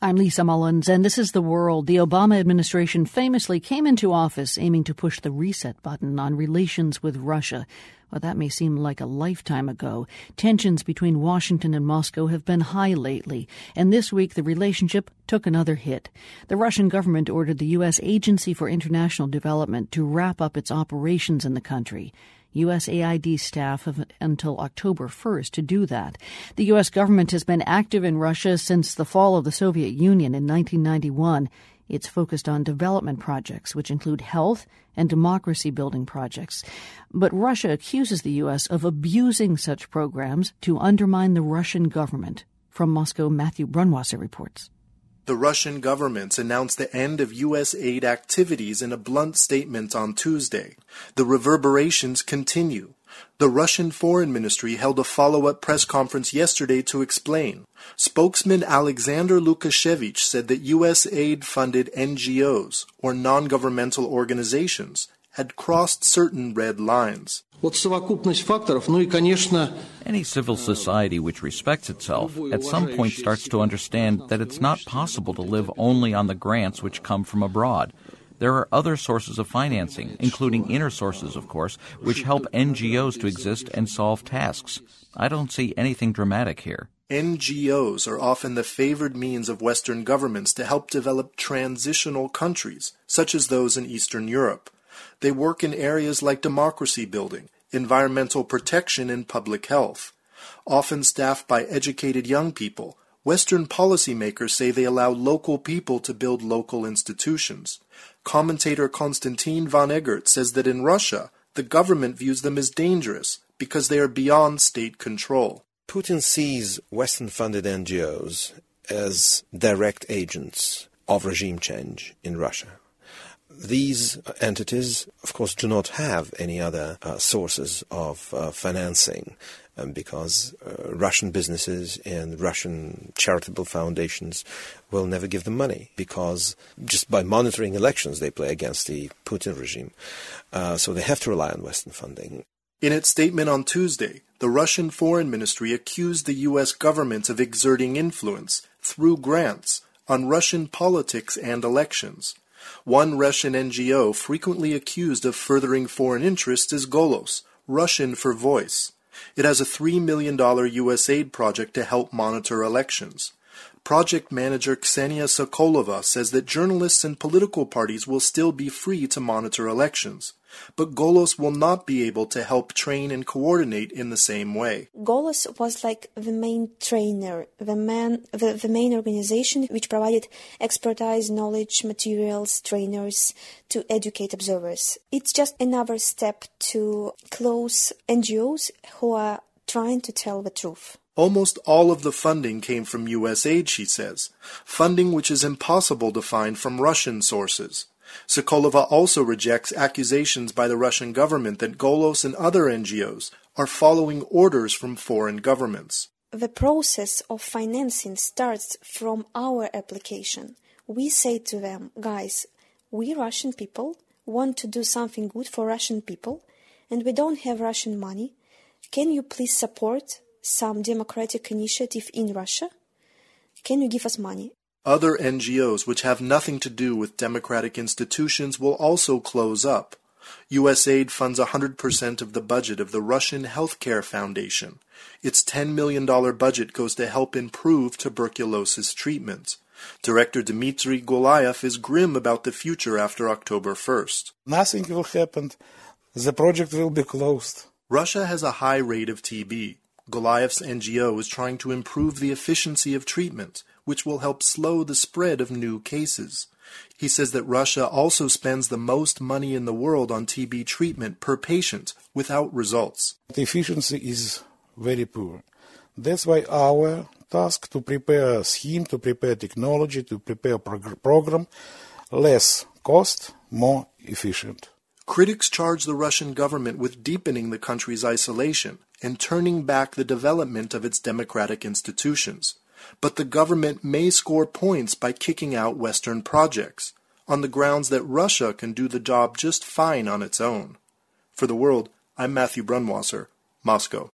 I'm Lisa Mullins, and this is The World. The Obama administration famously came into office aiming to push the reset button on relations with Russia. Well, that may seem like a lifetime ago, tensions between Washington and Moscow have been high lately, and this week the relationship took another hit. The Russian government ordered the U.S. Agency for International Development to wrap up its operations in the country. USAID staff have until October 1st to do that. The U.S. government has been active in Russia since the fall of the Soviet Union in 1991. It's focused on development projects, which include health and democracy building projects. But Russia accuses the U.S. of abusing such programs to undermine the Russian government. From Moscow, Matthew Brunwasser reports. The Russian government announced the end of U.S. aid activities in a blunt statement on Tuesday. The reverberations continue. The Russian Foreign Ministry held a follow up press conference yesterday to explain. Spokesman Alexander Lukashevich said that U.S. aid funded NGOs, or non governmental organizations, had crossed certain red lines. Any civil society which respects itself at some point starts to understand that it's not possible to live only on the grants which come from abroad. There are other sources of financing, including inner sources, of course, which help NGOs to exist and solve tasks. I don't see anything dramatic here. NGOs are often the favored means of Western governments to help develop transitional countries, such as those in Eastern Europe. They work in areas like democracy building, environmental protection, and public health. Often staffed by educated young people, Western policymakers say they allow local people to build local institutions. Commentator Konstantin von Eggert says that in Russia, the government views them as dangerous because they are beyond state control. Putin sees Western funded NGOs as direct agents of regime change in Russia. These entities, of course, do not have any other uh, sources of uh, financing um, because uh, Russian businesses and Russian charitable foundations will never give them money because just by monitoring elections they play against the Putin regime. Uh, so they have to rely on Western funding. In its statement on Tuesday, the Russian Foreign Ministry accused the U.S. government of exerting influence through grants on Russian politics and elections. One Russian NGO frequently accused of furthering foreign interests is Golos, Russian for voice. It has a $3 million U.S. aid project to help monitor elections. Project manager Ksenia Sokolova says that journalists and political parties will still be free to monitor elections, but Golos will not be able to help train and coordinate in the same way. Golos was like the main trainer, the man, the, the main organization which provided expertise, knowledge, materials, trainers to educate observers. It's just another step to close NGOs who are trying to tell the truth. Almost all of the funding came from U.S. aid, she says, funding which is impossible to find from Russian sources. Sokolova also rejects accusations by the Russian government that Golos and other NGOs are following orders from foreign governments. The process of financing starts from our application. We say to them, guys, we Russian people want to do something good for Russian people, and we don't have Russian money. Can you please support some democratic initiative in Russia? Can you give us money? Other NGOs which have nothing to do with democratic institutions will also close up. USAID funds 100% of the budget of the Russian Healthcare Foundation. Its $10 million budget goes to help improve tuberculosis treatment. Director Dmitry Gulayev is grim about the future after October 1st. Nothing will happen. The project will be closed. Russia has a high rate of TB. Gulayev's NGO is trying to improve the efficiency of treatment, which will help slow the spread of new cases. He says that Russia also spends the most money in the world on TB treatment per patient without results. The efficiency is very poor. That's why our task to prepare a scheme, to prepare technology, to prepare a prog- program, less cost, more efficient. Critics charge the Russian government with deepening the country's isolation and turning back the development of its democratic institutions. But the government may score points by kicking out Western projects, on the grounds that Russia can do the job just fine on its own. For the world, I'm Matthew Brunwasser, Moscow.